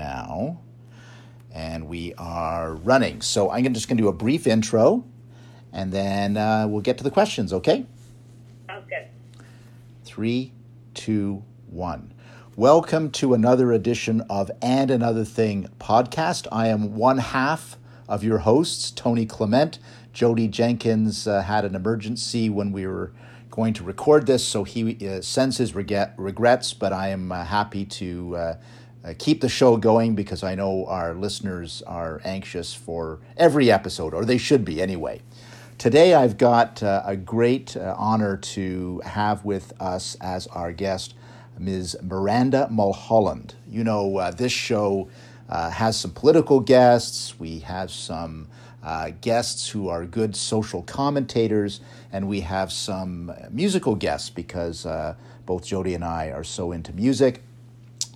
now. And we are running. So I'm just going to do a brief intro and then uh, we'll get to the questions, okay? Sounds good. Three, two, one. Welcome to another edition of And Another Thing podcast. I am one half of your hosts, Tony Clement. Jodie Jenkins uh, had an emergency when we were going to record this, so he uh, sends his regret, regrets, but I am uh, happy to uh, uh, keep the show going because I know our listeners are anxious for every episode, or they should be anyway. Today, I've got uh, a great honor to have with us as our guest Ms. Miranda Mulholland. You know, uh, this show uh, has some political guests, we have some uh, guests who are good social commentators, and we have some musical guests because uh, both Jodie and I are so into music.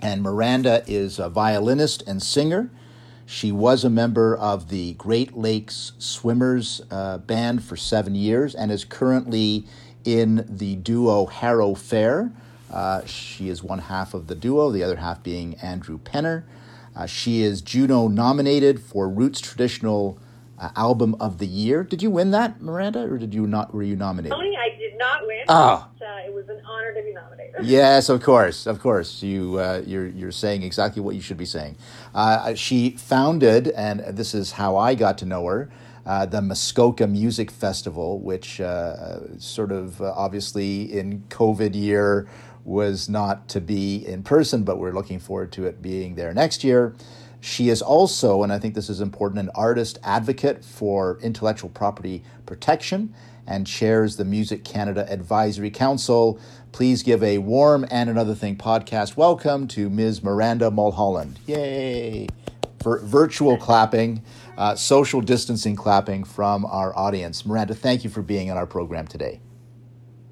And Miranda is a violinist and singer. She was a member of the Great Lakes Swimmers uh, Band for seven years and is currently in the duo Harrow Fair uh, she is one half of the duo, the other half being Andrew Penner. Uh, she is Juno nominated for Roots Traditional uh, Album of the Year. Did you win that, Miranda, or did you not? Were you nominated? Tony, I did not win. Oh. But, uh, it was an honor to be nominated. yes, of course, of course. You uh, you're you're saying exactly what you should be saying. she founded, and this is how I got to know her. Uh, the Muskoka Music Festival, which uh, sort of uh, obviously in COVID year was not to be in person, but we're looking forward to it being there next year. She is also, and I think this is important, an artist advocate for intellectual property protection and chairs the Music Canada Advisory Council. Please give a warm and another thing podcast welcome to Ms. Miranda Mulholland. Yay! For virtual clapping, uh, social distancing clapping from our audience. Miranda, thank you for being on our program today.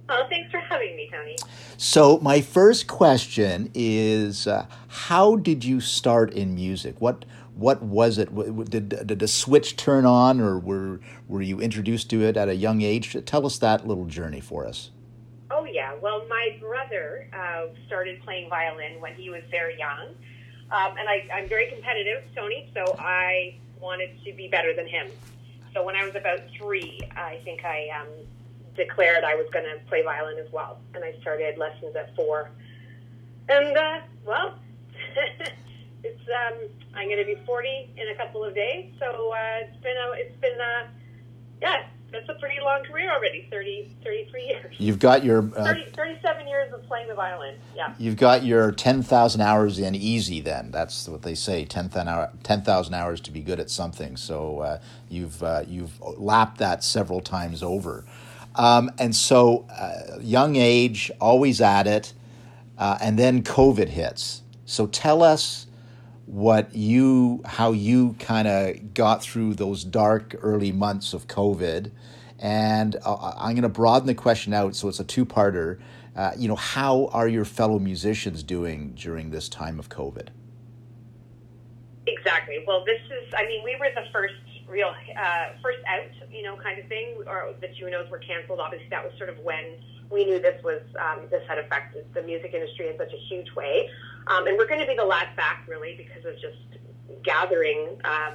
Oh, thanks for having me, Tony. So, my first question is uh, How did you start in music? What what was it? Did, did the switch turn on, or were, were you introduced to it at a young age? Tell us that little journey for us. Oh, yeah. Well, my brother uh, started playing violin when he was very young. Um, and I, I'm very competitive, Tony, so I wanted to be better than him. So when I was about three, I think I um, declared I was going to play violin as well, and I started lessons at four. And uh, well, it's um, I'm going to be 40 in a couple of days, so uh, it's been a, it's been a, yeah, that's a pretty long career already 30 33 years. You've got your uh, 30, 37 years of playing the violin yeah. You've got your 10,000 hours in easy then that's what they say 10,000 hour, 10, hours to be good at something so uh, you've uh, you've lapped that several times over um, and so, uh, young age, always at it, uh, and then COVID hits. So, tell us what you, how you kind of got through those dark early months of COVID. And uh, I'm going to broaden the question out, so it's a two-parter. Uh, you know, how are your fellow musicians doing during this time of COVID? Exactly. Well, this is, I mean, we were the first real uh, first out, you know, kind of thing, or the Junos were canceled. Obviously, that was sort of when we knew this was um, this had affected the music industry in such a huge way. Um, and we're going to be the last back, really, because of just gathering um,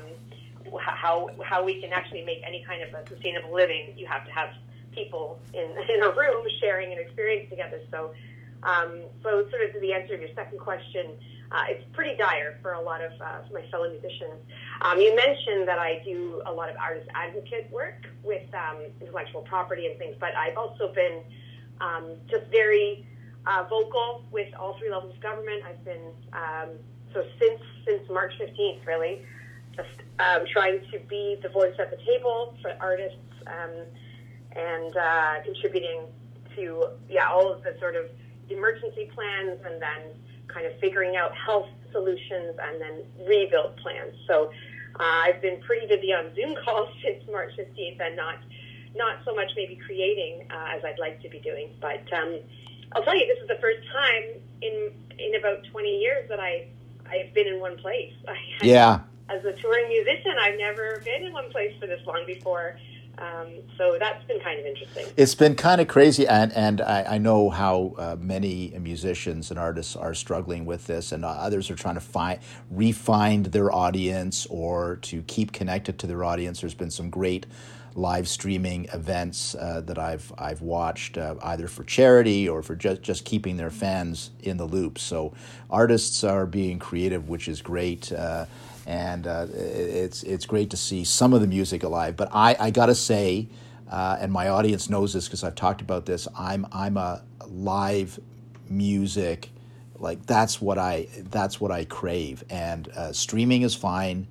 how how we can actually make any kind of a sustainable living. You have to have people in in a room sharing an experience together. So, um, so sort of to the answer of your second question uh, it's pretty dire for a lot of uh, my fellow musicians. Um, you mentioned that I do a lot of artist advocate work with um, intellectual property and things, but I've also been um, just very uh, vocal with all three levels of government. I've been um, so since since March 15th, really, just um, trying to be the voice at the table for artists um, and uh, contributing to yeah all of the sort of emergency plans and then kind of figuring out health solutions and then rebuild plans. So uh, I've been pretty busy on Zoom calls since March 15th and not not so much maybe creating uh, as I'd like to be doing. But um, I'll tell you, this is the first time in in about 20 years that I I've been in one place. Yeah. As a touring musician, I've never been in one place for this long before. Um, so that's been kind of interesting. It's been kind of crazy, and and I, I know how uh, many musicians and artists are struggling with this, and others are trying to find refine their audience or to keep connected to their audience. There's been some great live streaming events uh, that I've I've watched uh, either for charity or for just just keeping their fans in the loop. So artists are being creative, which is great. And uh, it's it's great to see some of the music alive. But I, I gotta say, uh, and my audience knows this because I've talked about this. I'm I'm a live music like that's what I that's what I crave, and uh, streaming is fine.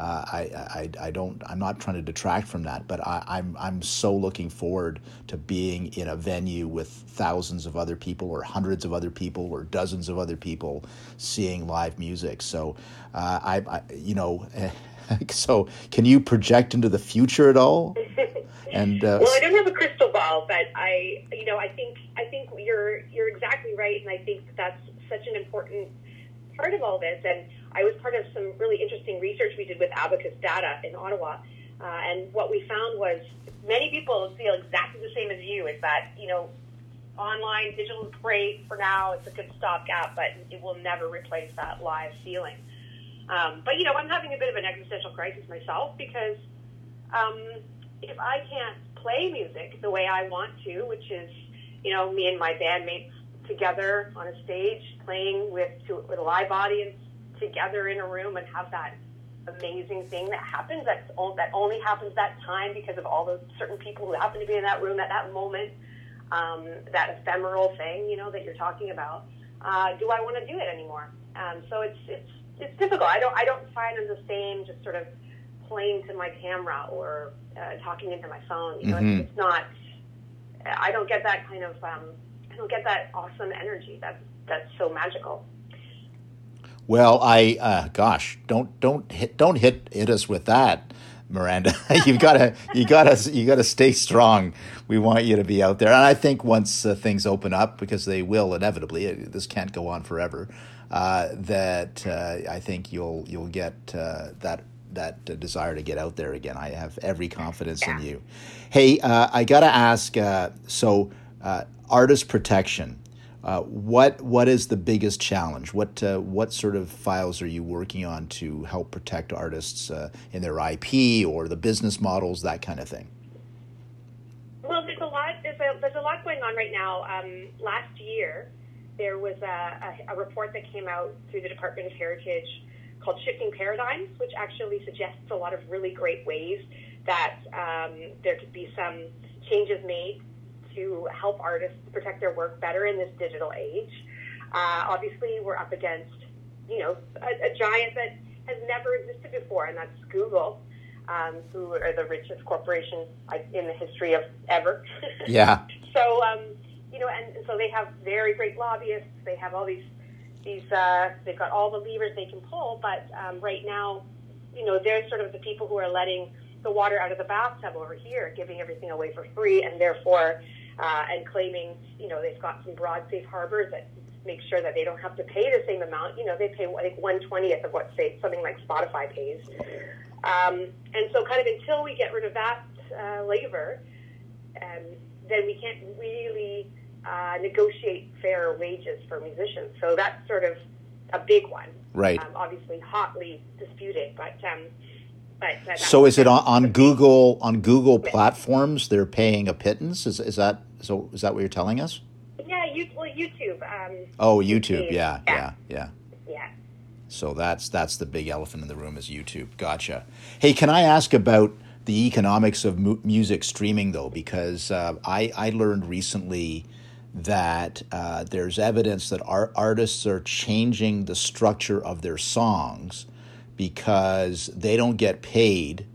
Uh, I, I, I don't I'm not trying to detract from that, but I, I'm I'm so looking forward to being in a venue with thousands of other people, or hundreds of other people, or dozens of other people seeing live music. So, uh, I, I you know, so can you project into the future at all? And uh, well, I don't have a crystal ball, but I you know I think I think you're you're exactly right, and I think that that's such an important part of all this and I was part of some really interesting research we did with Abacus Data in Ottawa. Uh, and what we found was many people feel exactly the same as you is that, you know, online digital is great for now, it's a good stopgap, but it will never replace that live feeling. Um, but, you know, I'm having a bit of an existential crisis myself because um, if I can't play music the way I want to, which is, you know, me and my bandmates together on a stage playing with, to, with a live audience together in a room and have that amazing thing that happens that's that only happens that time because of all those certain people who happen to be in that room at that moment um, that ephemeral thing you know that you're talking about uh, do I want to do it anymore? Um, so it's it's it's difficult. I don't I don't find it the same just sort of playing to my camera or uh, talking into my phone you know mm-hmm. it's, it's not I don't get that kind of um, I don't get that awesome energy. That's that's so magical well, I uh, gosh, don't don't hit don't hit hit us with that, Miranda. you gotta you gotta you gotta stay strong. We want you to be out there, and I think once uh, things open up, because they will inevitably, uh, this can't go on forever. Uh, that uh, I think you'll you'll get uh, that that desire to get out there again. I have every confidence yeah. in you. Hey, I gotta ask. so, artist protection uh, what what is the biggest challenge? What uh, what sort of files are you working on to help protect artists uh, in their IP or the business models, that kind of thing? Well, there's a lot. There's a there's a lot going on right now. Um, last year, there was a, a, a report that came out through the Department of Heritage called Shifting Paradigms, which actually suggests a lot of really great ways that um, there could be some changes made to help artists protect their work better in this digital age. Uh, obviously, we're up against, you know, a, a, giant that has never existed before, and that's Google, um, who are the richest corporation in the history of ever. Yeah. so, um, you know, and, and so they have very great lobbyists. They have all these, these, uh, they've got all the levers they can pull. But um, right now, you know, they're sort of the people who are letting the water out of the bathtub over here, giving everything away for free, and therefore uh, and claiming, you know, they've got some broad safe harbors that make sure that they don't have to pay the same amount. You know, they pay like one twentieth of what say something like Spotify pays. Um, and so, kind of until we get rid of that uh, labor, um, then we can't really uh, negotiate fair wages for musicians. So that's sort of a big one. Right. Um, obviously, hotly disputed, but. Um, but, so is it on, on Google on Google platforms? They're paying a pittance. Is is that so? Is that what you're telling us? Yeah, you, well, YouTube. Um, oh, YouTube. Yeah, yeah, yeah, yeah. So that's that's the big elephant in the room is YouTube. Gotcha. Hey, can I ask about the economics of mu- music streaming though? Because uh, I I learned recently that uh, there's evidence that art- artists are changing the structure of their songs because they don't get paid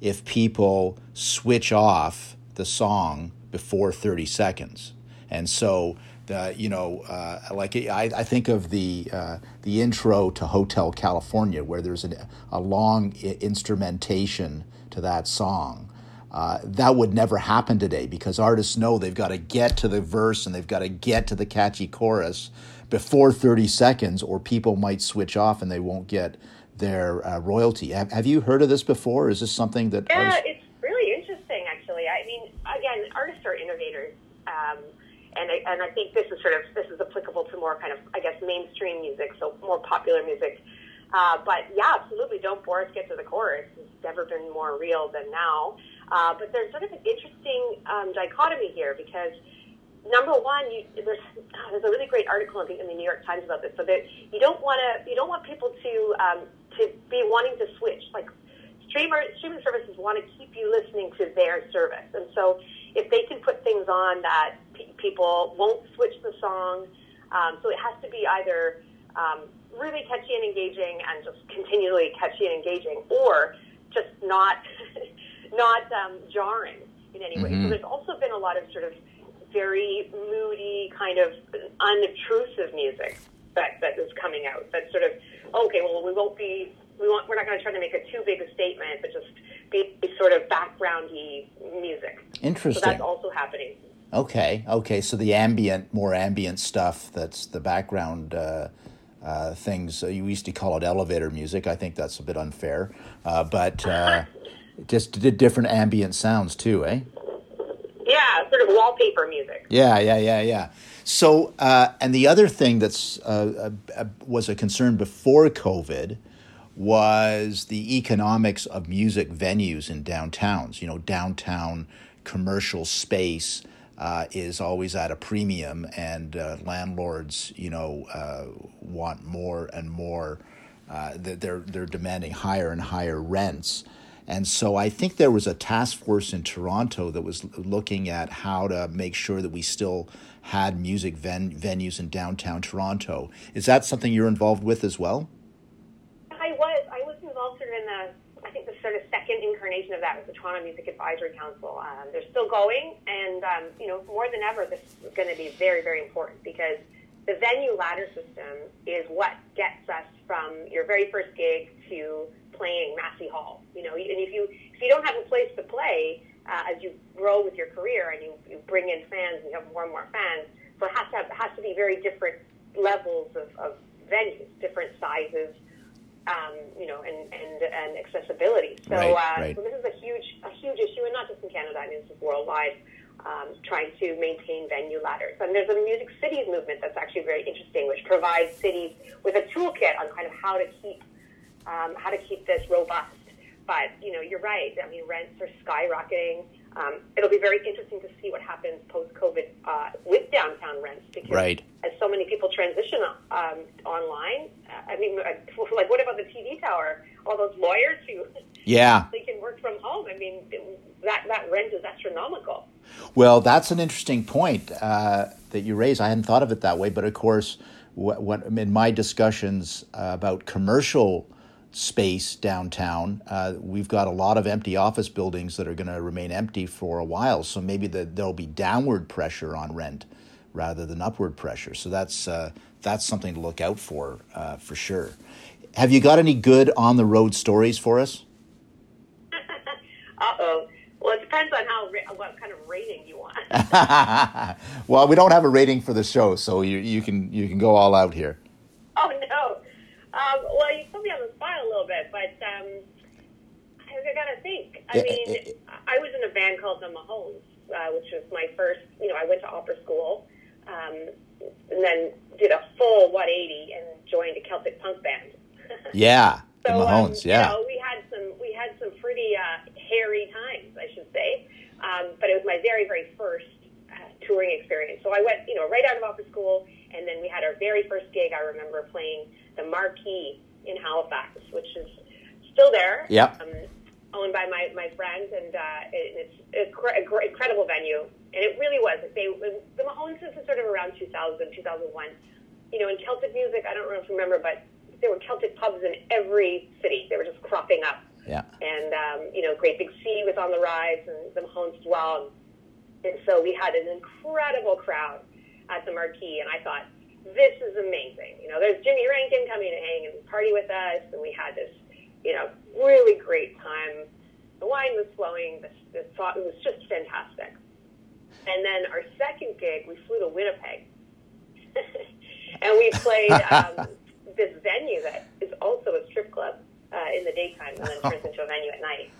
if people switch off the song before 30 seconds. And so, the, you know, uh, like I, I, think of the uh, the intro to Hotel California, where there's an, a long instrumentation to that song. Uh, that would never happen today because artists know they've got to get to the verse and they've got to get to the catchy chorus before 30 seconds, or people might switch off and they won't get their uh, royalty. Have, have, you heard of this before? Is this something that? Yeah, artists... it's really interesting, actually Um, and I, and I think this is sort of this is applicable to more kind of I guess mainstream music, so more popular music. Uh, but yeah, absolutely, don't bore us. Get to the chorus. It's never been more real than now. Uh, but there's sort of an interesting um, dichotomy here because number one, you, there's there's a really great article in the, in the New York Times about this. So that you don't want to you don't want people to um, to be wanting to switch. Like streamer streaming services want to keep you listening to their service, and so if they can put things on that pe- people won't switch the song, um, so it has to be either um, really catchy and engaging and just continually catchy and engaging, or just not not um, jarring in any way. Mm-hmm. So there's also been a lot of sort of very moody, kind of unobtrusive music that, that is coming out. That's sort of okay. Well, we won't be. We want. We're not going to try to make a too big a statement, but just be sort of backgroundy music. Interesting. So that's also happening. Okay. Okay. So the ambient, more ambient stuff. That's the background. Uh, uh, things uh, you used to call it elevator music. I think that's a bit unfair, uh, but uh, just did different ambient sounds too, eh? Yeah, sort of wallpaper music. Yeah, yeah, yeah, yeah. So, uh, and the other thing that's uh, uh, was a concern before COVID was the economics of music venues in downtowns. You know, downtown commercial space uh, is always at a premium, and uh, landlords, you know, uh, want more and more. they're they're demanding higher and higher rents. And so I think there was a task force in Toronto that was looking at how to make sure that we still had music ven- venues in downtown Toronto. Is that something you're involved with as well? I was. I was involved sort of in the, I think the sort of second incarnation of that was the Toronto Music Advisory Council. Um, they're still going, and um, you know, more than ever, this is going to be very, very important because the venue ladder system is what gets us from your very first gig to playing Massey Hall. You know, and if you if you don't have a place to play uh, as you grow with your career and you, you bring in fans and you have more and more fans, so it has to have, has to be very different levels of, of venues, different sizes, um, you know, and, and, and accessibility. So, right, uh, right. so this is a huge a huge issue, and not just in Canada. I mean, this is worldwide. Um, trying to maintain venue ladders. And there's a Music Cities movement that's actually very interesting, which provides cities with a toolkit on kind of how to keep um, how to keep this robust. But you know, you're right. I mean, rents are skyrocketing. Um, it'll be very interesting to see what happens post COVID uh, with downtown rents because right. as so many people transition um, online. Uh, I mean, uh, like what about the TD tower? All those lawyers who yeah they can work from home. I mean, that that rent is astronomical. Well, that's an interesting point uh, that you raise. I hadn't thought of it that way, but of course, what, in my discussions uh, about commercial space downtown. Uh, we've got a lot of empty office buildings that are going to remain empty for a while, so maybe the, there'll be downward pressure on rent rather than upward pressure. So that's uh, that's something to look out for uh, for sure. Have you got any good on the road stories for us? uh oh. Well, it depends on how what kind of rating you want. well, we don't have a rating for the show, so you you can you can go all out here. Oh no. Um, well, you put me on the spot a little bit, but um, I, I got to think. I mean, I was in a band called the Mahones, uh, which was my first. You know, I went to opera school, um, and then did a full 180 and joined a Celtic punk band. yeah, the Mahones. Um, yeah, you know, we had some we had some pretty uh, hairy times, I should say. Um, but it was my very very first uh, touring experience. So I went, you know, right out of opera school, and then we had our very first gig. I remember playing the Marquee in Halifax, which is still there. Yeah. Um, owned by my, my friend, and uh, it, it's a, cr- a great, incredible venue. And it really was. They the Mahones is sort of around 2000, 2001. You know, in Celtic music, I don't know if you remember, but there were Celtic pubs in every city. They were just cropping up. Yeah. And um, you know, Great Big Sea was on the rise, and the Mahones as well. And so we had an incredible crowd at the Marquee, and I thought, this is amazing. You know, there's Jimmy Rankin coming to hang and party with us, and we had this, you know, really great time. The wine was flowing. The, the it was just fantastic. And then our second gig, we flew to Winnipeg, and we played um, this venue that is also a strip club uh, in the daytime, and then turns into a venue at night.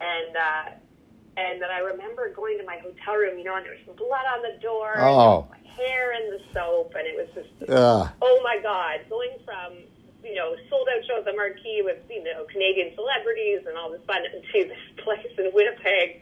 And uh, And then I remember going to my hotel room, you know, and there was blood on the door, Oh. and my hair in the soap, and it was just, Ugh. oh my God, going from, you know, sold out show at the Marquee with, you know, Canadian celebrities and all this fun to this place in Winnipeg,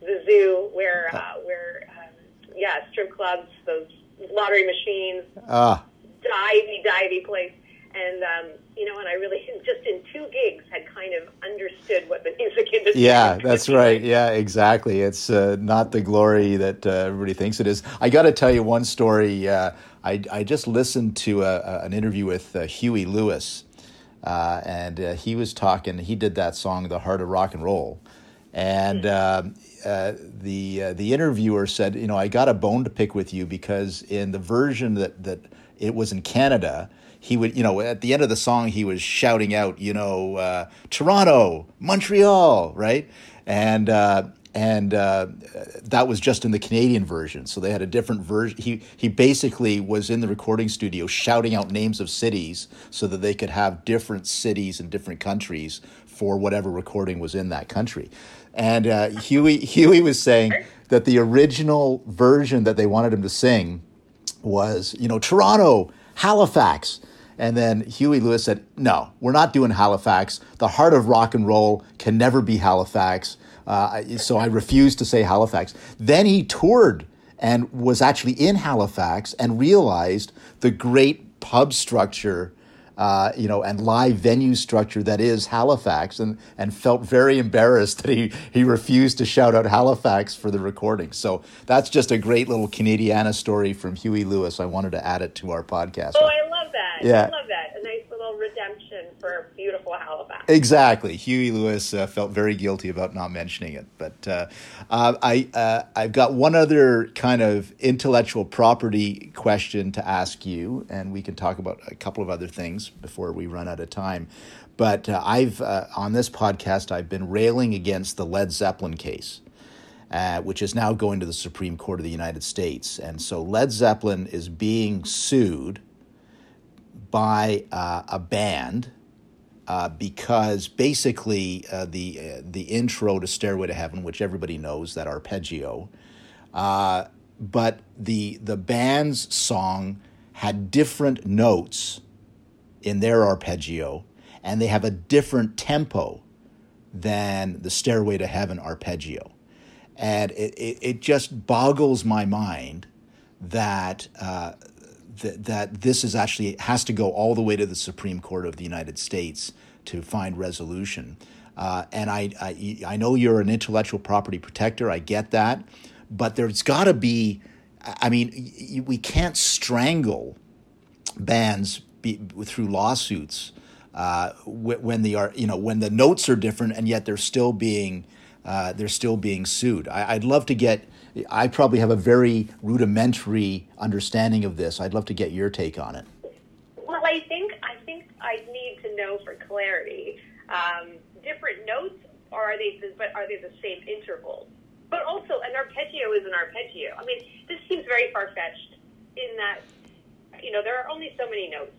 the zoo, where, uh, where, um, yeah, strip clubs, those lottery machines, Ah. divey, divey place. And, um, you know, and I really, just in two gigs, had kind of understood what the music industry Yeah, that's right. Yeah, exactly. It's uh, not the glory that uh, everybody thinks it is. I got to tell you one story. Uh, I, I just listened to a, a, an interview with uh, Huey Lewis, uh, and uh, he was talking. He did that song, "The Heart of Rock and Roll," and um, uh, the uh, the interviewer said, "You know, I got a bone to pick with you because in the version that that it was in Canada." He would, you know, at the end of the song, he was shouting out, you know, uh, Toronto, Montreal, right? And uh, and uh, that was just in the Canadian version. So they had a different version. He he basically was in the recording studio shouting out names of cities so that they could have different cities in different countries for whatever recording was in that country. And uh, Huey Huey was saying that the original version that they wanted him to sing was, you know, Toronto, Halifax. And then Huey Lewis said, No, we're not doing Halifax. The heart of rock and roll can never be Halifax. Uh, so I refused to say Halifax. Then he toured and was actually in Halifax and realized the great pub structure. Uh, you know, and live venue structure that is Halifax, and, and felt very embarrassed that he, he refused to shout out Halifax for the recording. So that's just a great little Canadiana story from Huey Lewis. I wanted to add it to our podcast. Oh, I love that. Yeah. I love that. Redemption for beautiful Halifax. Exactly. Huey Lewis uh, felt very guilty about not mentioning it. But uh, uh, I, uh, I've got one other kind of intellectual property question to ask you, and we can talk about a couple of other things before we run out of time. But uh, I've uh, on this podcast, I've been railing against the Led Zeppelin case. Uh, which is now going to the Supreme Court of the United States. And so Led Zeppelin is being sued by uh, a band uh, because basically uh, the uh, the intro to Stairway to Heaven, which everybody knows that arpeggio, uh, but the the band's song had different notes in their arpeggio, and they have a different tempo than the Stairway to Heaven arpeggio, and it it, it just boggles my mind that. That, that this is actually has to go all the way to the Supreme Court of the United States to find resolution. Uh, and I, I, I know you're an intellectual property protector. I get that, but there's got to be. I mean, we can't strangle bands be, through lawsuits uh, when the are you know when the notes are different and yet they're still being uh, they're still being sued. I, I'd love to get. I probably have a very rudimentary understanding of this. I'd love to get your take on it. Well, I think I think I need to know for clarity. Um, different notes, or are they? The, but are they the same intervals? But also, an arpeggio is an arpeggio. I mean, this seems very far fetched in that you know there are only so many notes.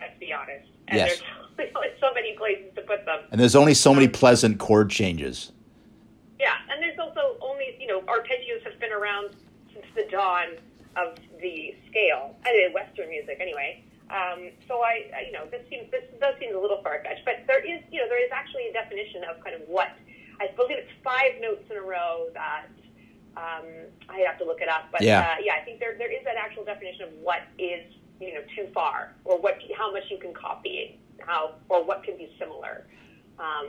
Let's be honest, and Yes. there's only so many places to put them. And there's only so many pleasant chord changes. Yeah, and there's also only you know arpeggios have been around since the dawn of the scale, anyway, Western music anyway. Um, so I, I, you know, this seems this does seem a little far fetched, but there is, you know, there is actually a definition of kind of what I believe it's five notes in a row that um, I have to look it up, but Yeah. uh, yeah, I think there there is an actual definition of what is you know too far or what how much you can copy, how or what can be similar. Um,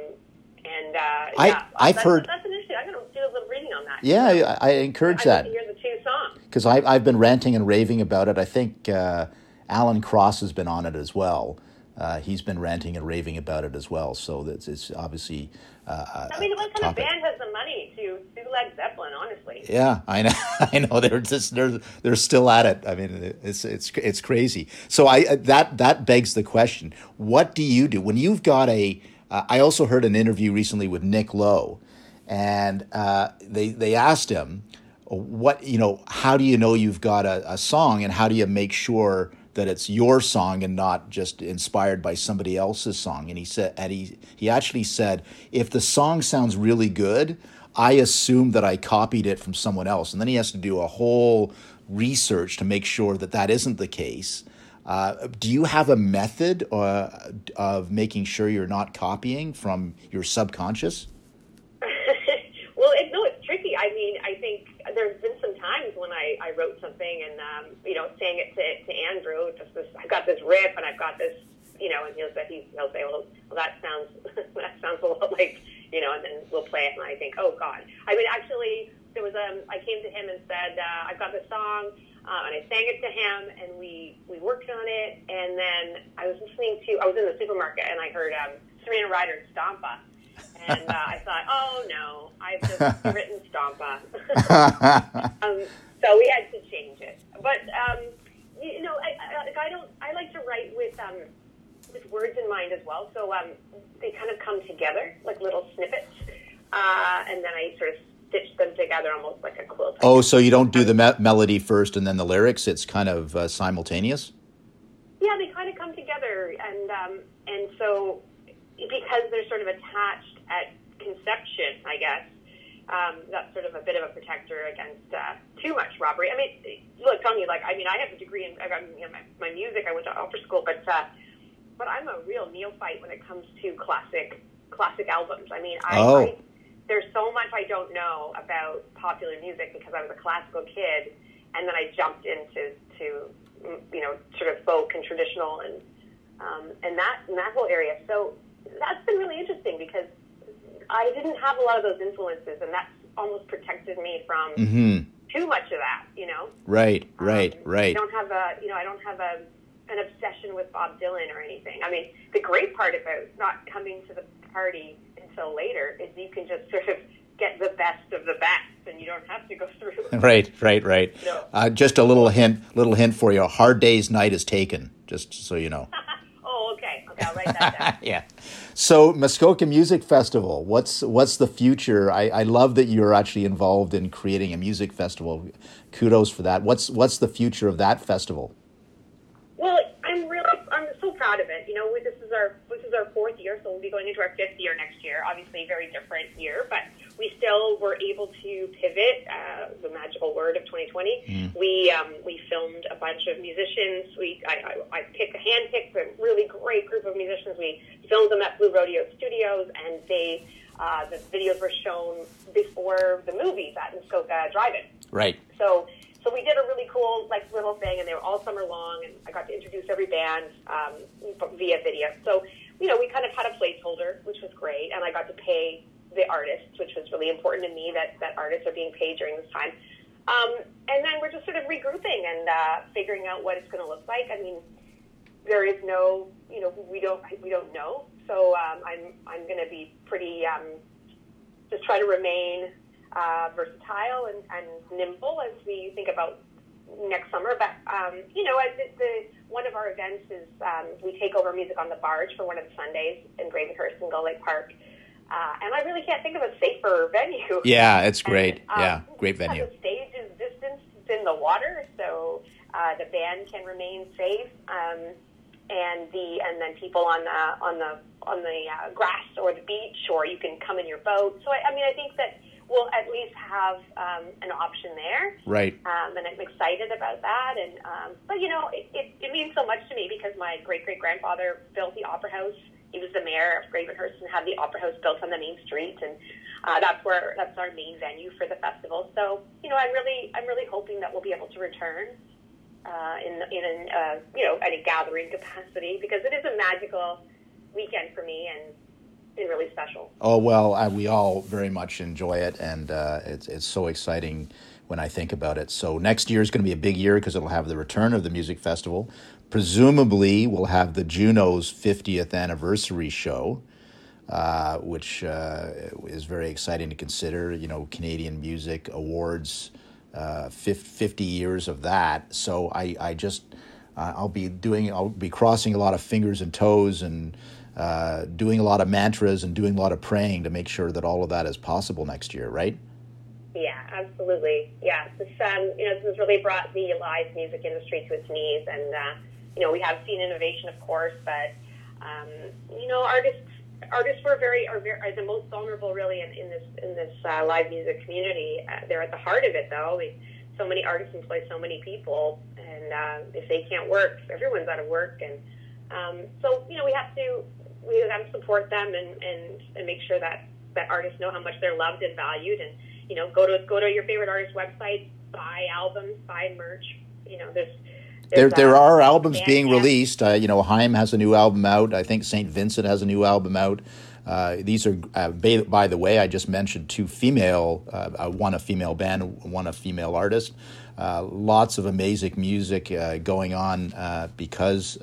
and uh, I- yeah, I've that's, heard- that's an issue. I'm going to do a little reading on that. Yeah, I, I encourage I that hear the two songs. Because I've, I've been ranting and raving about it. I think uh, Alan Cross has been on it as well. Uh, he's been ranting and raving about it as well. So that's it's obviously. Uh, a- I mean, what kind of band has the money to do Led Zeppelin? Honestly, Yeah, I know. I know they're just they're they're still at it. I mean, it's it's it's crazy. So I that that begs the question: What do you do when you've got a? Uh, I also heard an interview recently with Nick Lowe, and uh, they they asked him, "What you know? How do you know you've got a, a song, and how do you make sure?" That it's your song and not just inspired by somebody else's song, and he said, and he he actually said, if the song sounds really good, I assume that I copied it from someone else. And then he has to do a whole research to make sure that that isn't the case. Uh, do you have a method uh, of making sure you're not copying from your subconscious? well, it, no, it's tricky. I mean, I think there's been some times when I, I wrote something and, um, you know, saying it to, to Andrew, just this, I've got this riff and I've got this, you know, and he'll say, he'll say, well, well that sounds, that sounds a lot like, you know, and then we'll play it and I think, oh God. I mean, actually, there was, um, I came to him and said, uh, I've got this song, uh, and I sang it to him, and we we worked on it. And then I was listening to, I was in the supermarket, and I heard um, Serena Ryder's Stompa, and uh, I thought, oh no, I've just written Stompa. um, so we had to change. But um, you know, I, I, I don't. I like to write with um, with words in mind as well. So um, they kind of come together like little snippets, uh, and then I sort of stitch them together almost like a quilt. Oh, so you don't do the me- melody first and then the lyrics? It's kind of uh, simultaneous. Yeah, they kind of come together, and um, and so because they're sort of attached at conception, I guess. Um, that's sort of a bit of a protector against uh, too much robbery. I mean, look, Tony, like, I mean, I have a degree in I got, you know, my, my music. I went to opera school, but uh, but I'm a real neophyte when it comes to classic classic albums. I mean, I, oh. I there's so much I don't know about popular music because I was a classical kid, and then I jumped into to you know sort of folk and traditional and um, and that and that whole area. So that's been really interesting because I didn't have a lot of those influences, and that's almost protected me from mm-hmm. too much of that. You know. Right. Right. Um, right. I don't have a you know I don't have a an obsession with Bob Dylan or anything. I mean, the great part about not coming to the party until later is you can just sort of get the best of the best and you don't have to go through right right right no. uh, just a little hint little hint for you a hard day's night is taken just so you know okay okay i'll write that down. Yeah. So muskoka music festival what's what's the future? I, I love that you're actually involved in creating a music festival. Kudos for that. What's what's the future of that festival? Well i'm really i'm so proud of it. You know this is our this is our fourth year, so we'll be going into our fifth year next year. Obviously, a very different year, but we still were able to pivot. Uh, the magical word of 2020. Mm. We um, we filmed a bunch of musicians. We I, I, I picked a hand picked a really great group of musicians. We filmed them at Blue Rodeo Studios, and they uh, the videos were shown before the movies at Muskoka Drive-In. Right. So so we did a really cool like little thing, and they were all summer long, and I got to introduce every band um, via video. So you know, we kind of had a placeholder, which was great, and I got to pay the artists, which was really important to me that that artists are being paid during this time. Um, and then we're just sort of regrouping and uh, figuring out what it's going to look like. I mean, there is no, you know, we don't we don't know. So um, I'm I'm going to be pretty um, just try to remain uh, versatile and, and nimble as we think about next summer. But um, you know, the, the one of our events is um, we take over music on the barge for one of the Sundays in Gravenhurst and Gull Lake Park. Uh, and I really can't think of a safer venue. Yeah, it's great. And, um, yeah, great venue. The stage is distanced in the water, so uh, the band can remain safe, um, and the and then people on the on the on the uh, grass or the beach, or you can come in your boat. So I, I mean, I think that we'll at least have um, an option there. Right. Um, and I'm excited about that. And um, but you know, it, it, it means so much to me because my great great grandfather built the Opera House. He was the mayor of Gravenhurst and had the Opera House built on the main street, and uh, that's where that's our main venue for the festival. So you know, I'm really I'm really hoping that we'll be able to return. Uh, in in an, uh, you know at a gathering capacity because it is a magical weekend for me and been really special. Oh well, uh, we all very much enjoy it, and uh, it's it's so exciting when I think about it. So next year is going to be a big year because it'll have the return of the music festival. Presumably, we'll have the Junos 50th anniversary show, uh, which uh, is very exciting to consider. You know, Canadian Music Awards, uh, 50 years of that. So I, I just, uh, I'll be doing, I'll be crossing a lot of fingers and toes and uh, doing a lot of mantras and doing a lot of praying to make sure that all of that is possible next year, right? Yeah, absolutely. Yeah, this um, you know this has really brought the live music industry to its knees, and uh, you know we have seen innovation, of course, but um, you know artists artists were very are, very, are the most vulnerable really in, in this in this uh, live music community. Uh, they're at the heart of it though. Mean, so many artists employ so many people, and uh, if they can't work, everyone's out of work, and um, so you know we have to we have to support them and, and and make sure that that artists know how much they're loved and valued, and you know go to go to your favorite artist website, buy albums, buy merch. You know there's there, there are albums being released. Uh, you know, Haim has a new album out. I think St. Vincent has a new album out. Uh, these are, uh, by, by, the way, I just mentioned two female, uh, uh, one a female band, one a female artist. Uh, lots of amazing music going on because,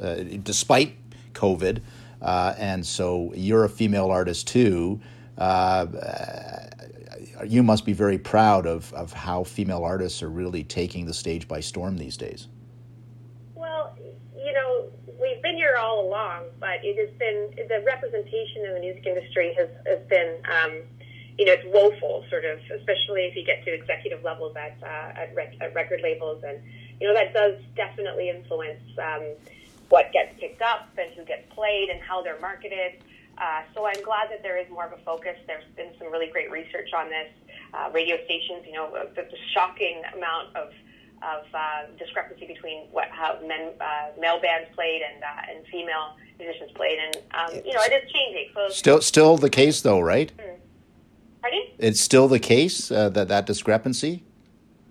despite COVID, and so you're a female artist too. You must be very proud of, of how female artists are really taking the stage by storm these days Well, you know, we've been here all along, but it has been the representation in the music industry has has been. Um, you know, it's woeful, sort of, especially if you get to executive levels at uh, at, rec- at record labels, and you know that does definitely influence um, what gets picked up and who gets played and how they're marketed. Uh, so I'm glad that there is more of a focus. There's been some really great research on this. Uh, radio stations, you know, the, the shocking amount of of uh, discrepancy between what how men uh, male bands played and uh, and female musicians played, and um, you know it is changing. So still still the case though, right? Hmm. Pardon? It's still the case uh, that that discrepancy.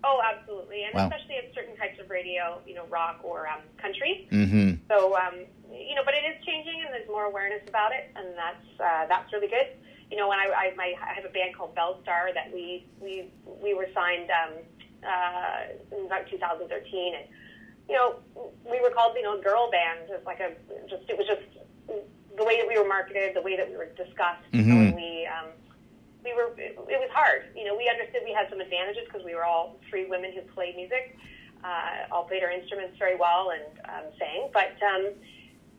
Oh, absolutely, and wow. especially at certain types of radio, you know, rock or um, country. Mm-hmm. So um, you know, but it is changing, and there's more awareness about it, and that's uh, that's really good. You know, when I I, my, I have a band called Belle Starr that we we we were signed. Um, uh, in about 2013, and you know, we were called, you know, girl band. It's like a just it was just the way that we were marketed, the way that we were discussed. Mm-hmm. we um, we were it, it was hard. You know, we understood we had some advantages because we were all three women who played music, uh, all played our instruments very well and um, sang, but. Um,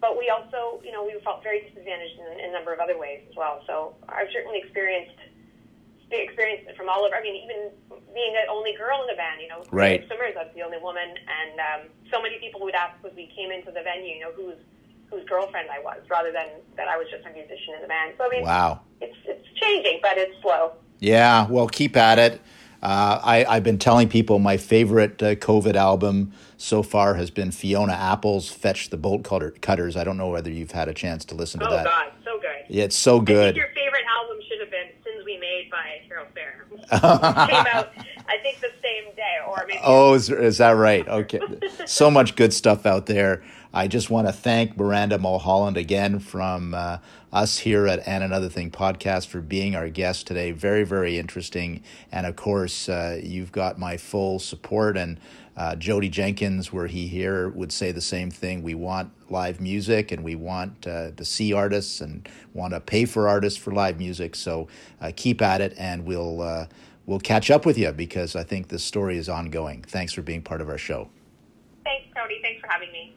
but we also, you know, we felt very disadvantaged in, in a number of other ways as well. So I've certainly experienced experienced it from all over. I mean, even being the only girl in the band, you know, right. swimmers, I was the only woman, and um, so many people would ask as we came into the venue, you know, whose whose girlfriend I was, rather than that I was just a musician in the band. So I mean, wow, it's it's changing, but it's slow. Yeah, well, keep at it. Uh, I, I've been telling people my favorite uh, COVID album so far has been Fiona Apple's "Fetch the Bolt Cutter- Cutters." I don't know whether you've had a chance to listen to oh, that. Oh God, so good! Yeah, it's so good. your favorite album should have been "Sins We Made" by Harrow Fair. came out, I think, the same day, or maybe. Oh, is, is that right? Okay, so much good stuff out there. I just want to thank Miranda Mulholland again from uh, us here at And Another Thing podcast for being our guest today. Very, very interesting. And of course, uh, you've got my full support. And uh, Jodie Jenkins, were he here, would say the same thing. We want live music and we want uh, to see artists and want to pay for artists for live music. So uh, keep at it and we'll, uh, we'll catch up with you because I think this story is ongoing. Thanks for being part of our show. Thanks, Tony. Thanks for having me.